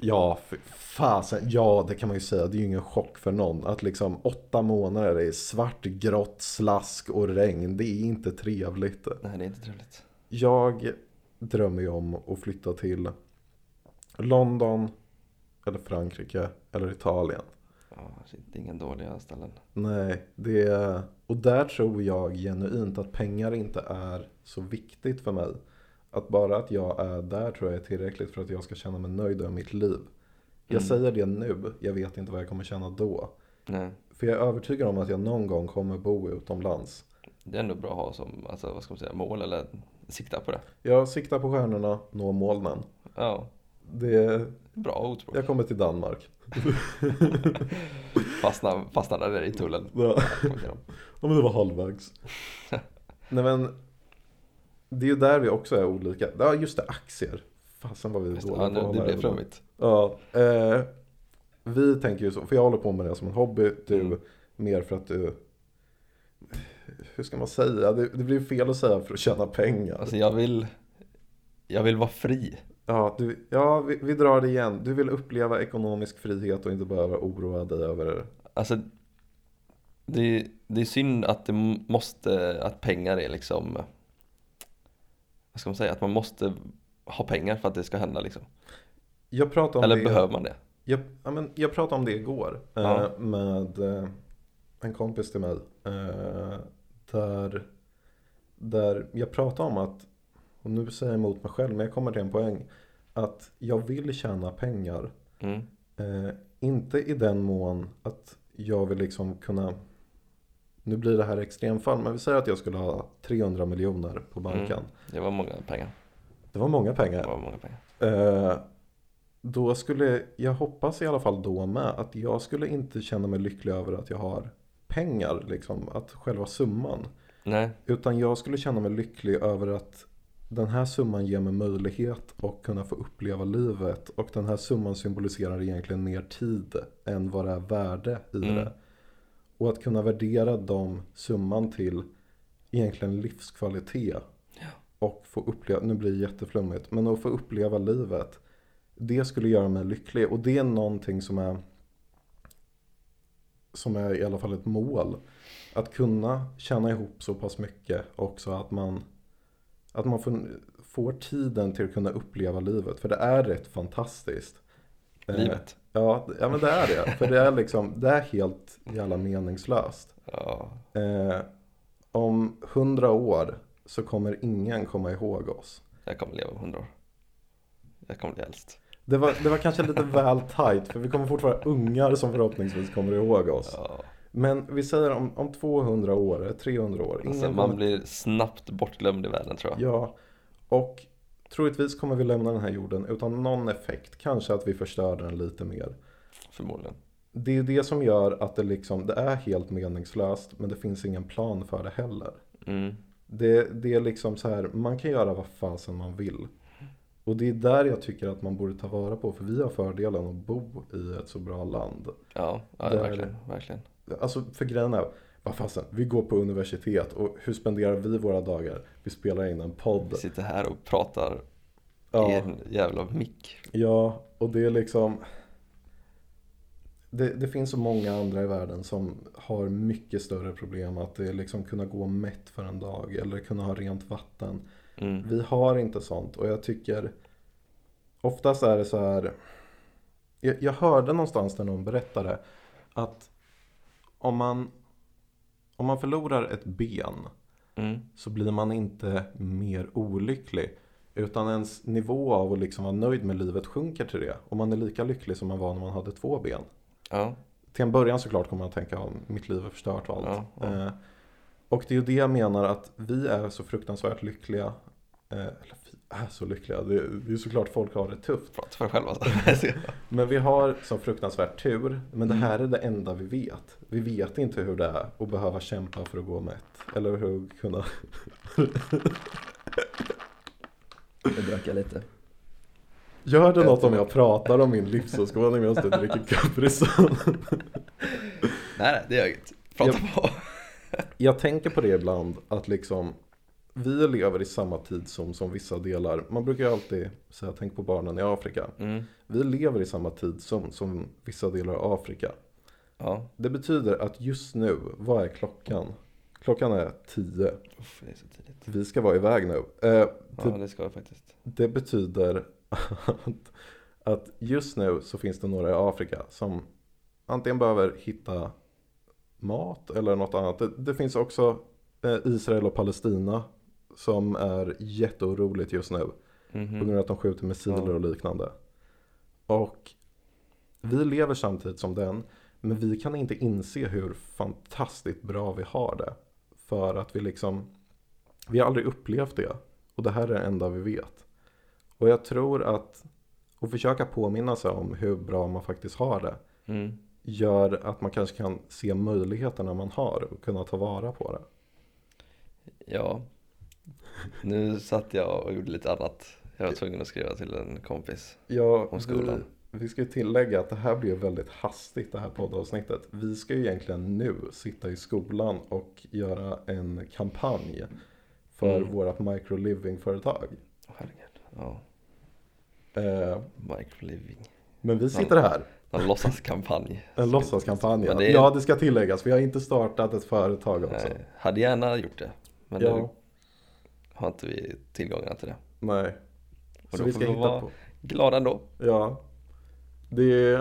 Ja, fasen, ja det kan man ju säga. Det är ju ingen chock för någon. Att liksom åtta månader är svart, grått, slask och regn. Det är inte trevligt. Nej, det är inte trevligt. Jag drömmer ju om att flytta till London eller Frankrike eller Italien. Ja, det är ingen dåliga ställen. Nej, det är... Och där tror jag genuint att pengar inte är så viktigt för mig. Att bara att jag är där tror jag är tillräckligt för att jag ska känna mig nöjd över mitt liv. Jag Mm. säger det nu, jag vet inte vad jag kommer känna då. Nej, För jag är övertygad om att jag någon gång kommer bo utomlands. det är ändå bra att ha som, alltså vad ska man säga, mål eller sikta på det. Jag siktar på stjärnorna, nå molnen. Ja, Det, bra ordspråk. jag kommer till Danmark. Fastna, fastna där i tullen. Ja. Ja men det var halvvägs. Nej men Det är ju där vi också är olika. Ja just det, aktier. Fasen vad vi är Just det, dåliga Ja, på det blev flummigt. Ja, eh, vi tänker ju så, för jag håller på med det som en hobby. Du Mm. mer för att du, hur ska man säga? Det, det blir fel att säga för att tjäna pengar. Alltså jag vill, jag vill vara fri. Ja, du, ja vi, vi drar det igen. Du vill uppleva ekonomisk frihet och inte behöva oroa dig över Alltså det, det är synd att det måste, att pengar är liksom Vad ska man säga? Att man måste ha pengar för att det ska hända liksom. Jag pratade om Eller det. behöver man det? Jag, ja, men jag pratade om det igår Ja. eh, med eh, en kompis till mig. Eh, där, där jag pratade om att, och nu säger jag emot mig själv, men jag kommer till en poäng. Att jag vill tjäna pengar. Mm. Inte i den mån att jag vill liksom kunna Nu blir det här extremfall men vi säger att jag skulle ha 300 miljoner på banken Mm. Det var många pengar. Det var många Det pengar var många pengar. Eh, Då skulle, jag hoppas i alla fall då med att jag skulle inte känna mig lycklig över att jag har pengar liksom, att själva summan Nej, Utan jag skulle känna mig lycklig över att den här summan ger mig möjlighet att kunna få uppleva livet. Och den här summan symboliserar egentligen mer tid än vad det är värde i Mm. det. Och att kunna värdera de summan till egentligen livskvalitet. Och få uppleva, nu blir det jätteflummigt, men att få uppleva livet. Det skulle göra mig lycklig. Och det är någonting som är som är i alla fall ett mål. Att kunna tjäna ihop så pass mycket också att man att man får, får tiden till att kunna uppleva livet. För det är rätt fantastiskt. Eh, livet. Ja, ja men det är det. För det är liksom, det är helt jävla meningslöst. Ja, Eh, om hundra år så kommer ingen komma ihåg oss. jag kommer leva hundra år. Jag kommer bli äldst. Det var, det var kanske lite väl tight för vi kommer fortfarande ungar som förhoppningsvis kommer ihåg oss. Ja. Men vi säger om, om 200 år, eller 300 år. Ingen Alltså, man kommer- blir snabbt bortglömd i världen tror jag. Ja, och troligtvis kommer vi lämna den här jorden utan någon effekt. Kanske att vi förstör den lite mer. Förmodligen. Det är det som gör att det liksom, det är helt meningslöst men det finns ingen plan för det heller. Mm. Det, det är liksom så här, man kan göra vad fasen man vill. Och det är där jag tycker att man borde ta vara på för vi har fördelen att bo i ett så bra land. Ja, ja Där- verkligen, verkligen. Alltså för grejen är, vad fasen, vi går på universitet och hur spenderar vi våra dagar? Vi spelar in en podd. Vi sitter här och pratar i Ja. en jävla mick. Ja, och det är liksom det, det finns så många andra i världen som har mycket större problem att det är liksom kunna gå mätt för en dag eller kunna ha rent vatten. Mm. Vi har inte sånt och jag tycker oftast är det så här. Jag, jag hörde någonstans där någon berättade att om man, om man förlorar ett ben Mm. så blir man inte mer olycklig. Utan ens nivå av att liksom vara nöjd med livet sjunker till det. Och man är lika lycklig som man var när man hade två ben. Ja, Till en början såklart kommer man tänka att mitt liv är förstört och allt. Ja, ja. Eh, och det är ju det jag menar att vi är så fruktansvärt lyckliga. Eh, eller är så lyckliga. Det, det är såklart folk har det tufft. prata för dig själv alltså. Men vi har så fruktansvärt tur. Men det Mm. här är det enda vi vet. Vi vet inte hur det är att behöva kämpa för att gå mätt. Eller hur kunna Jag drack lite. Gör det något om jag pratar om min livsåskådning medan du dricker Capri Sun? Nej, nej, det gör inget. Prata på. Jag tänker på det ibland att liksom vi lever i samma tidszon som vissa delar. Man brukar ju alltid säga tänk på barnen i Afrika. Mm. Vi lever i samma tidszon som vissa delar av Afrika. Ja, Det betyder att just nu, vad är klockan? Klockan är 10. Uff, det är så tidigt. Vi ska vara iväg nu. Eh, Ja, det, det ska jag faktiskt. det betyder att, att just nu så finns det några i Afrika som antingen behöver hitta mat eller något annat. Det, det finns också eh, Israel och Palestina som är jätteoroligt just nu. På Mhm. grund av att de skjuter missiler och liknande. Och vi lever samtidigt som den. Men vi kan inte inse hur fantastiskt bra vi har det. För att vi liksom, vi har aldrig upplevt det. Och det här är det enda vi vet. Och jag tror att, att försöka påminna sig om hur bra man faktiskt har det. Mm. Gör att man kanske kan se möjligheterna man har och kunna ta vara på det. Ja, nu satt jag och gjorde lite annat. Jag var tvungen att skriva till en kompis. Ja, Om skolan. Vi, vi ska ju tillägga att det här blir väldigt hastigt det här poddavsnittet. Vi ska ju egentligen nu sitta i skolan och göra en kampanj för Mm. vårt microliving-företag. Herregud. Ja, Eh, microliving. men vi sitter här, En låtsaskampanj. en låtsaskampanj. Ja. det är- ja, det ska tilläggas. Vi har inte startat ett företag också. Nej, hade gärna gjort det. Men Ja. Har inte vi tillgångarna till det. Nej. Och Så vi får ska vi hitta vara- på. Glad ändå. Ja. Det är...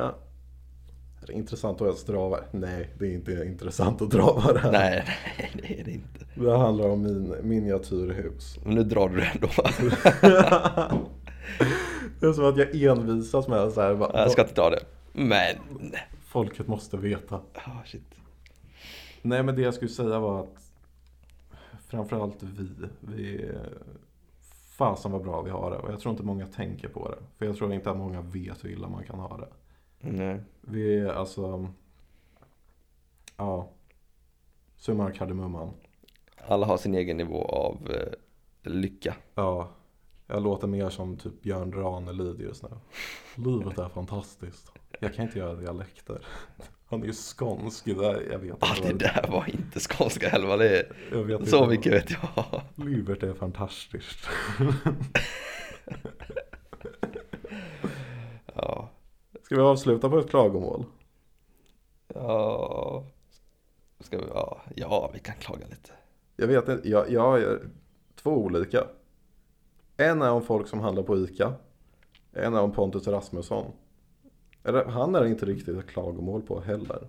Är det intressant att ens drava? Nej, det är inte intressant att drava det här. Nej, nej det är det inte. Det handlar om min miniatyrhus. Men nu drar du det ändå. Det är som att jag envisas med så här. Bara, Jag ska inte ta det. Men, Folket måste veta. ah shit. Nej men det jag skulle säga var att framförallt vi, vi fasen vad bra vi har det och jag tror inte många tänker på det. För jag tror inte att många vet hur illa man kan ha det. Nej. Vi är alltså, ja, summan av kardemumman. Alla har sin egen nivå av eh, lycka. Ja, jag låter mer som typ Björn Ranelid just nu. Livet är fantastiskt. Jag kan inte göra dialekter. Han är ju skånsk, det där, jag vet Ah, inte. det där var inte skånska Helva, det är, inte så vad- mycket vet jag. Livet är fantastiskt. Ja, Ska vi avsluta på ett klagomål? ja, ska vi, ja, ja vi kan klaga lite. Jag vet inte, jag, jag är två olika. En är om folk som handlar på ICA. En är om Pontus Rasmusson. Han är inte riktigt ett klagomål på heller.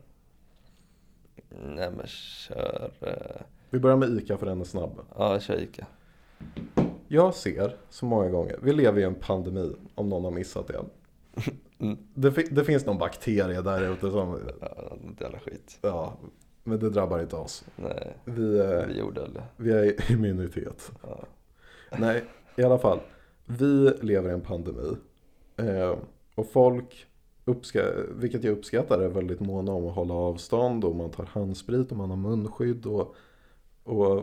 Nej men kör, eh, Vi börjar med ICA för den är snabb. ja kör Ica. Jag ser så många gånger, vi lever i en pandemi om någon har missat det. Det, fi- det finns någon bakterie där ute som, Ja, inte jävla skit. ja, men det drabbar inte oss. Nej, Vi, eh, vi gjorde det. vi är immunitet. Ja. Nej, i alla fall. Vi lever i en pandemi. Eh, och folk, uppska- vilket jag uppskattar, är väldigt måna om att hålla avstånd. Och man tar handsprit och man har munskydd. Och, och,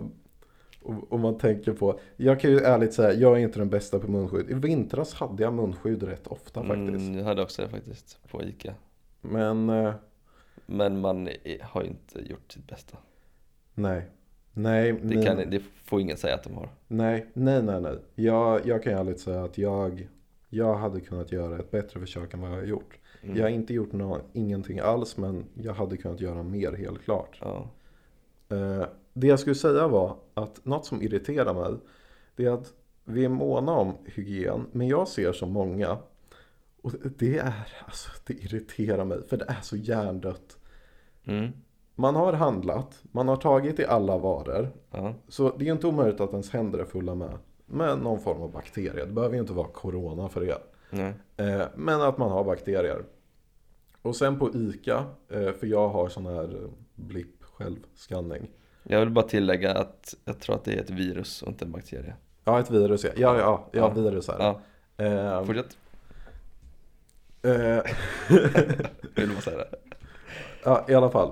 och, och man tänker på, jag kan ju ärligt säga, jag är inte den bästa på munskydd. I vintras hade jag munskydd rätt ofta faktiskt. Mm, jag hade också det faktiskt på Ica. Men eh, Men man är- har ju inte gjort sitt bästa. nej. Nej, Det, min- kan, det får ingen säga att de har. Nej, nej, nej, nej. Jag, jag kan ju ärligt säga att jag, jag hade kunnat göra ett bättre försök än vad jag har gjort. Mm. Jag har inte gjort nå ingenting alls, men jag hade kunnat göra mer helt klart. Ja. Eh, det jag skulle säga var att något som irriterar mig, det är att vi är måna om hygien, men jag ser så många, och det är, alltså det irriterar mig, för det är så hjärndött. Mm. Man har handlat, man har tagit i alla varor, Ja. så det är inte omöjligt att ens händer är fulla med, med någon form av bakterier. Det behöver ju inte vara corona för det. Nej. Eh, men att man har bakterier. Och sen på ICA, eh, för jag har sån här eh, blipp självskanning. Jag vill bara tillägga att jag tror att det är ett virus och inte en bakterie. Ja, ett virus ja. Ja, ja, ja, Ja. virus här. Ja, Eh, fortsätt. eh, Vill bara säga det. ja, i alla fall.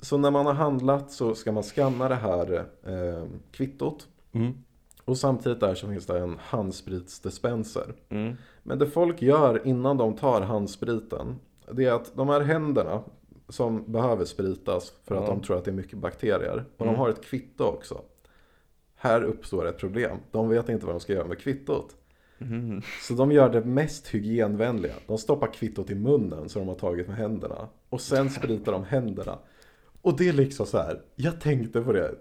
Så när man har handlat så ska man skanna det här eh, kvittot. Mm. Och samtidigt där så finns det en handspritsdispenser. Mm. Men det folk gör innan de tar handspriten, det är att de här händerna som behöver spritas för att de tror att det är mycket bakterier, och Mm. de har ett kvitto också. Här uppstår ett problem. De vet inte vad de ska göra med kvittot. Mm. Så de gör det mest hygienvänliga. De stoppar kvittot i munnen så de har tagit med händerna. Och sen spritar de händerna. Och det är liksom så här. Jag tänkte på det.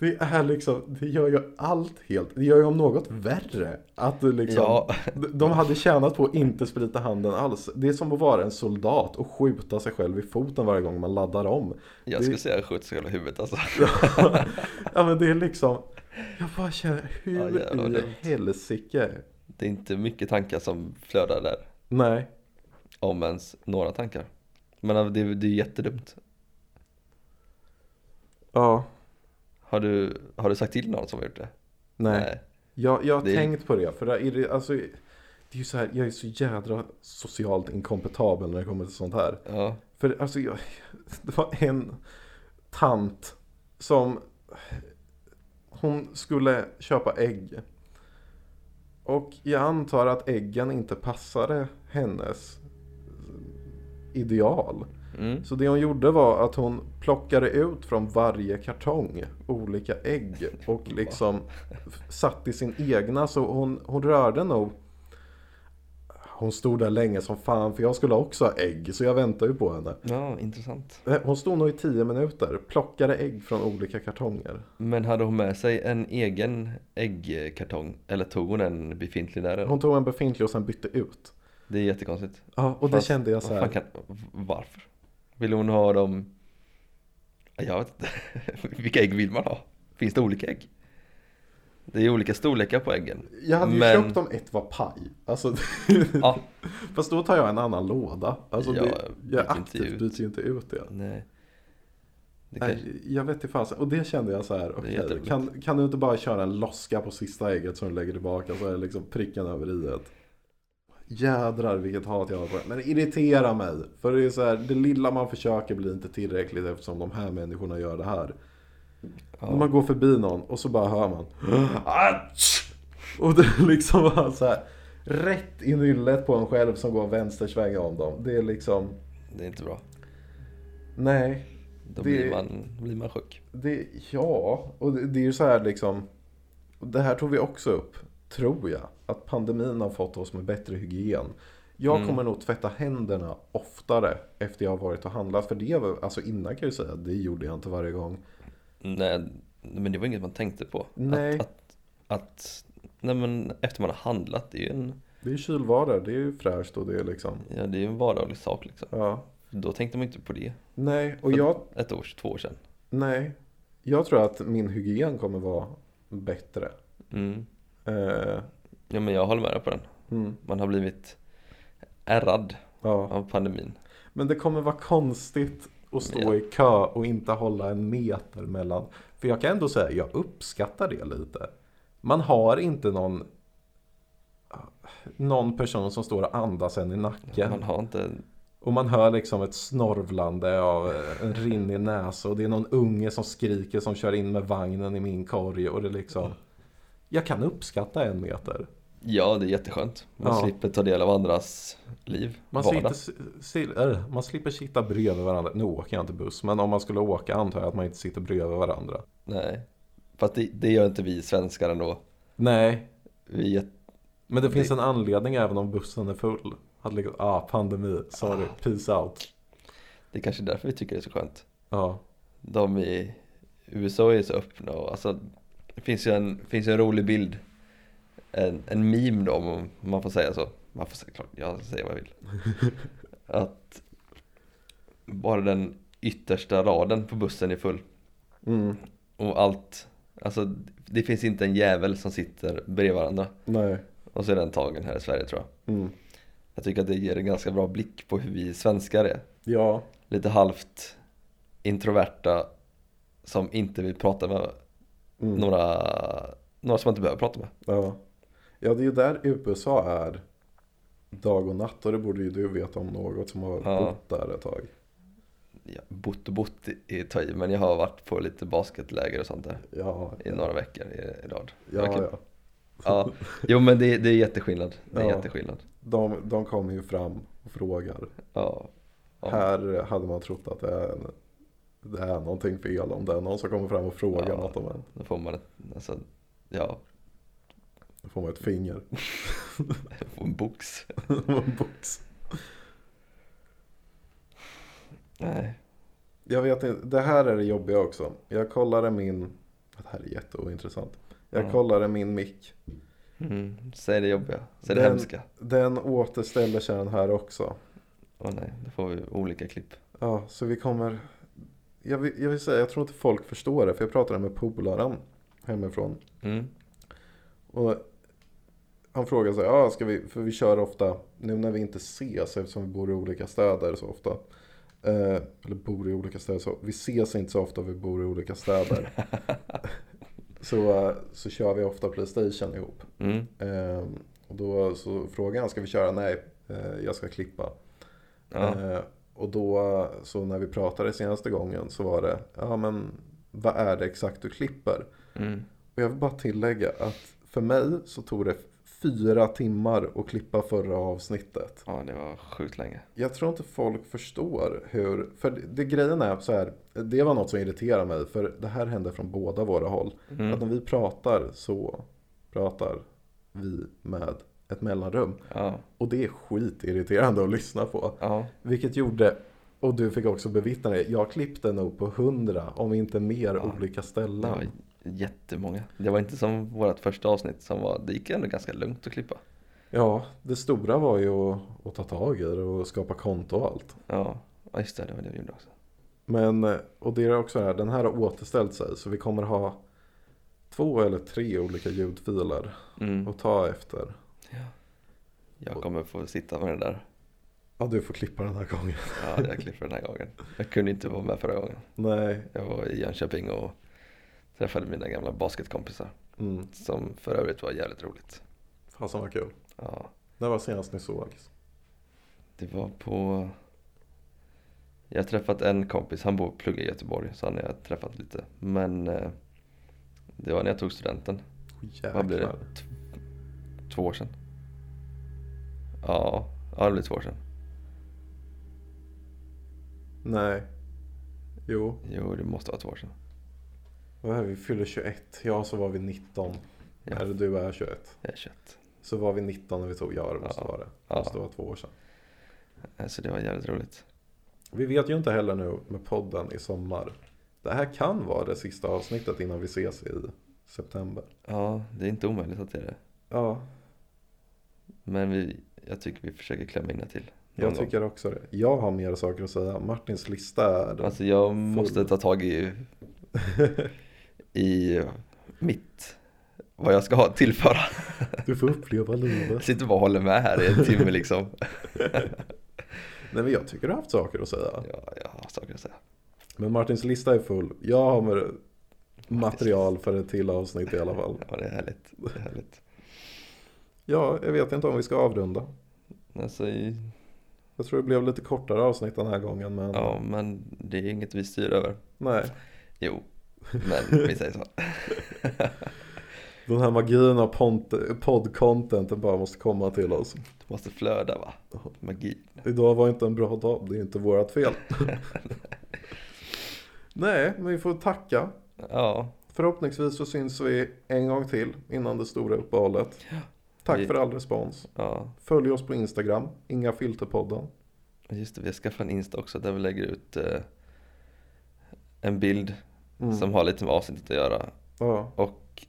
Det är liksom, det gör ju allt helt, det gör ju om något värre. Att det liksom, Ja. de hade tjänat på att inte sprita handen alls. Det är som att vara en soldat och skjuta sig själv i foten varje gång man laddar om. Jag Det- skulle säga skjut sig själv i huvudet alltså. ja men det är liksom, jag bara känner, Ja, hur vad i helsike? Det är inte mycket tankar som flödar där. Nej, Om ens några tankar. Men det, är- det är jättedumt. ja, Har du, har du sagt till någon som har gjort det? nej. Jag, jag har Det tänkt på det, för det är, det- alltså, det är ju så här, jag är så jädra socialt inkompetabel när det kommer till sånt här. Ja. För alltså, jag, det var en tant som, hon skulle köpa ägg. Och jag antar att äggen inte passade hennes ideal. Mm. Så det hon gjorde var att hon plockade ut från varje kartong olika ägg och liksom satt i sin egna. Så hon, hon rörde nog. Hon stod där länge som fan för jag skulle också ha ägg så jag väntade ju på henne. Ja, intressant. Eh, Hon stod nog i tio minuter, plockade ägg från olika kartonger. Men hade hon med sig en egen äggkartong? Eller tog hon en befintlig där? Hon tog en befintlig och sen bytte ut. Det är jättekonstigt. Ja, och det Fast, kände jag så här. Kan, varför? Vill hon ha dem? Jag vet inte. Vilka ägg vill man ha? Finns det olika ägg? Det är olika storlekar på äggen. Jag hade ju Men- köpt om ett var paj. Alltså, Ja, fast då tar jag en annan låda. Alltså, Ja, det, jag aktivt byter ju inte ut det. nej. Det kan, Nej, jag vet inte fasen. Och det kände jag så här. jätteroligt. kan, kan du inte bara köra en loska på sista ägget som du lägger tillbaka så är liksom pricken över i Jädrar vilket hat jag har på det. Men det irriterar mig. För det är så här, det lilla man försöker blir inte tillräckligt eftersom de här människorna gör det här. När man går förbi någon och så bara hör man Atsch! Och det är liksom bara så här Rätt i nyllet på en själv som går vänstersväng om dem. Det är liksom det är inte bra. Nej. Då Det- blir, man, blir man sjuk. Det, ja, och det, det är ju så här liksom Det här tog vi också upp, tror jag Att pandemin har fått oss med bättre hygien Jag Mm. kommer nog tvätta händerna oftare efter jag har varit och handlat För det var, alltså innan kan jag säga, det gjorde jag inte varje gång Nej, men det var inget man tänkte på. Nej. Att, att, att nej men efter man har handlat, det är ju en, Det är ju kylvaror, det är ju fräscht och det är liksom ja, det är ju en vardaglig sak liksom. Ja, Då tänkte man inte på det nej, och För- jag, ett år, två år sedan. nej Jag tror att min hygien kommer vara bättre Mm. Eh, Ja men jag håller med dig på den. mm, Man har blivit ärrad Ja, av pandemin. men det kommer vara konstigt att stå Ja. i kö och inte hålla en meter mellan. För jag kan ändå säga, jag uppskattar det lite. Man har inte någon någon person som står och andas en i nacken. Man har inte, Och man hör liksom ett snorvlande av eh, en rinnig näsa och det är någon unge som skriker som kör in med vagnen i min korg och det liksom Jag kan uppskatta en meter. ja det är jätteskönt. Man Ja. slipper ta del av andras liv, Man, vardag. äh, man slipper sitta bredvid varandra. Nu åker jag inte buss, men om man skulle åka antar jag att man inte sitter bredvid varandra. Nej. Fast det, det gör inte vi svenskar ändå. Nej, Vi är men det Det- finns en anledning även om bussen är full. Att liksom, ah, pandemi, sorry, peace out. det är kanske därför vi tycker det är så skönt. Ja, De i USA är så öppna och alltså Det finns ju en, finns en rolig bild. En, en meme då om man får säga så. Man får säga klart, jag säger vad jag vill. Att Bara den yttersta raden på bussen är full. Mm, Och allt Alltså det finns inte en jävel som sitter bredvid varandra. Nej, Och så är den tagen här i Sverige tror jag. Mm, Jag tycker att det ger en ganska bra blick på hur vi svenskar är. Ja, Lite halvt introverta Som inte vill prata med mm, några, några som man inte behöver prata med. ja. Ja, det är ju där USA är dag och natt och det borde ju du veta om något som har Ja. bott där ett tag. Ja, bott och bott i i, men jag har varit på lite basketläger och sånt där Ja, i några veckor i, i rad. ja, Verkligen. ja. ja. Jo men det, det är jätteskillnad. Det är Ja. jätteskillnad. De, de kommer ju fram och frågar. Ja. ja. Här hade man trott att det är, en, det är någonting fel om det är någon som kommer fram och frågar Ja. något om en. Då får man ett, alltså, ja, Då får man ett finger. en box. en box. Nej. Jag vet inte, det här är det jobbiga också. Jag kollade min, det här är jätteointressant. Jag Ja. kollade min mick. Mm. Säg det jobbiga, säg det Den- hemska. Den återställer sig den här också. Åh nej, då får vi olika klipp. Ja, så vi kommer jag vill, jag vill säga, jag tror inte folk förstår det för jag pratade med polaren hemifrån Mm. och han frågade så här, ja ska vi, för vi kör ofta, nu när vi inte ses eftersom vi bor i olika städer så ofta eh, eller bor i olika städer så, vi ses inte så ofta vi bor i olika städer så, eh, så kör vi ofta Playstation ihop Mm. eh, och då så frågade han, ska vi köra? Nej, eh, jag ska klippa Ja. Och då, så när vi pratade senaste gången så var det, ja men vad är det exakt du klipper? Mm. Och jag vill bara tillägga att för mig så tog det fyra timmar att klippa förra avsnittet. ja, det var sjukt länge. Jag tror inte folk förstår hur, för det, det grejen är så här, det var något som irriterar mig för det här händer från båda våra håll. Att Mm. när vi pratar så pratar vi med ett mellanrum. Ja. Och det är skitirriterande att lyssna på. Ja. Vilket gjorde, och du fick också bevittna det, jag klippte nog på hundra om inte mer Ja, olika Det ställen. var jättemånga. Det var inte som vårt första avsnitt som var, det gick ändå ganska lugnt att klippa. Ja, det stora var ju att, att ta tag i det och skapa konto och allt. Ja, just det, det var det vi gjorde också. Men, och det är också det här, den här har återställt sig så vi kommer ha två eller tre olika ljudfiler Mm. att ta efter. Jag kommer få sitta med den där. Ja, du får klippa den här gången. Ja, jag klipper den här gången. Jag kunde inte vara med förra gången. Nej. Jag var i Jönköping och träffade mina gamla basketkompisar. Mm. Som för övrigt var jävligt roligt. Fasen vad kul. Ja, När var senast ni sågs? det var på... Jag har träffat en kompis, han bor pluggar i Göteborg, så han har jag träffat lite. Men eh, det var när jag tog studenten, Oh, Vad blir det? Två år sedan. Ja, ja det blir två år sedan. Nej. Jo, Jo, det måste vara två år sedan. vad är vi? Fyller 21. Ja, så var vi 19. Ja. Eller du är 21. Jag är 21. Så var vi 19 när vi tog, ja det måste Ja. vara det. Det Ja. måste vara två år sedan. Så det var jävligt roligt. Vi vet ju inte heller nu med podden i sommar. Det här kan vara det sista avsnittet innan vi ses i september. Ja, det är inte omöjligt att det är det. Ja, Men vi, jag tycker vi försöker klämma in det till. jag tycker också det. Jag har mer saker att säga. Martins lista är gång. Alltså jag måste ta tag i, i mitt, vad jag ska ha tillföra. Du får uppleva Jag livet. sitter bara och håller med här i en timme liksom. Nej men jag tycker du har haft saker att säga. Ja, jag har saker att säga. Men Martins lista är full. Jag har med material för ett till avsnitt i alla fall. Ja, det är härligt. Det är härligt. Ja, jag vet inte om vi ska avrunda. Alltså, i, Jag tror det blev lite kortare avsnitt den här gången men ja, men det är inget vi styr över. nej. Jo, men vi säger så. Den här magin av podd-contenten bara måste komma till oss. Det måste flöda va? Magi. Idag var inte en bra dag, det är inte vårat fel. Nej, men vi får tacka. Ja, Förhoppningsvis så syns vi en gång till innan det stora uppehållet. Tack för all respons. ja. Följ oss på Instagram, Inga Filterpodden. Just det, vi har skaffat en Insta också där vi lägger ut eh, en bild Mm. som har lite med avsnittet att göra Ja, och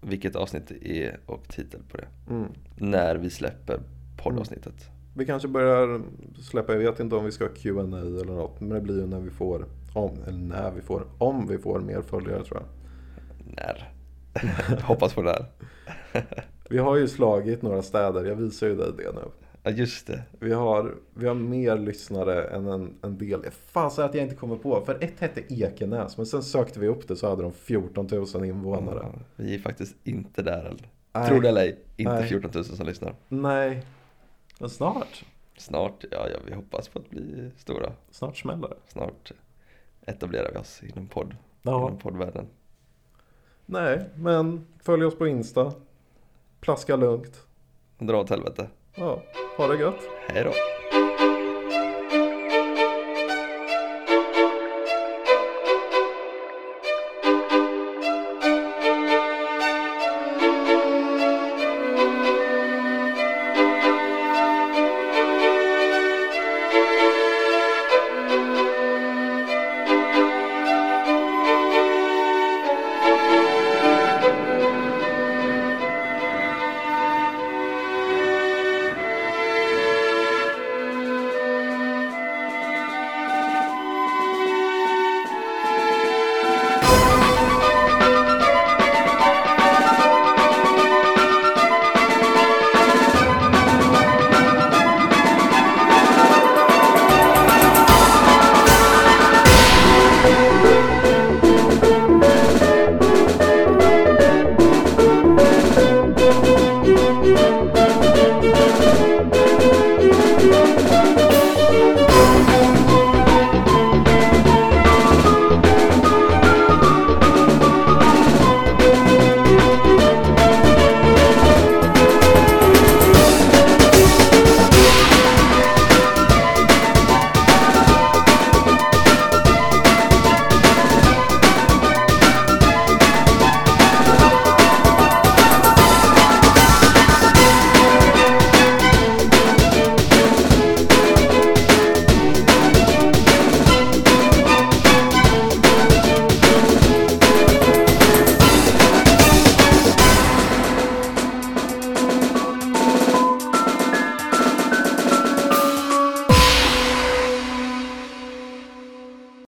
vilket avsnitt det är och titel på det. mm. När vi släpper poddavsnittet. Vi kanske börjar släppa, jag vet inte om vi ska ha Q&A eller något. Men det blir ju när vi får, om, eller när vi får, om vi får mer följare tror jag. När? Hoppas på när. Vi har ju slagit några städer, jag visar ju dig det nu. Ja just det. Vi har, vi har mer lyssnare än en, en del. Fan så att jag inte kommer på. För ett hette Ekenäs. Men sen sökte vi upp det så hade de 14 000 invånare. Ja, vi är faktiskt inte där. Nej. Tror det eller ej, inte Nej. 14 000 som lyssnar. Nej. Men snart. Snart, ja, ja vi hoppas på att bli stora. Snart smäller det. Snart etablerar vi oss inom podd, Ja. inom poddvärlden. Nej, men följ oss på Insta. Plaska lugnt. Dra åt helvete. Ja, ha det gött. Hej då.